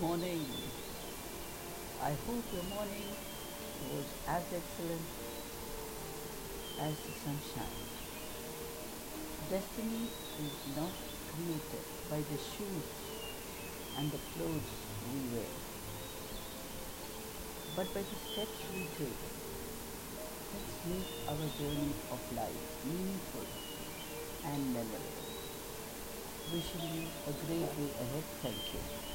morning. I hope your morning was as excellent as the sunshine. Destiny is not created by the shoes and the clothes we wear, but by the steps we take. Let's make our journey of life meaningful and memorable. Wishing you a great day ahead. Thank you.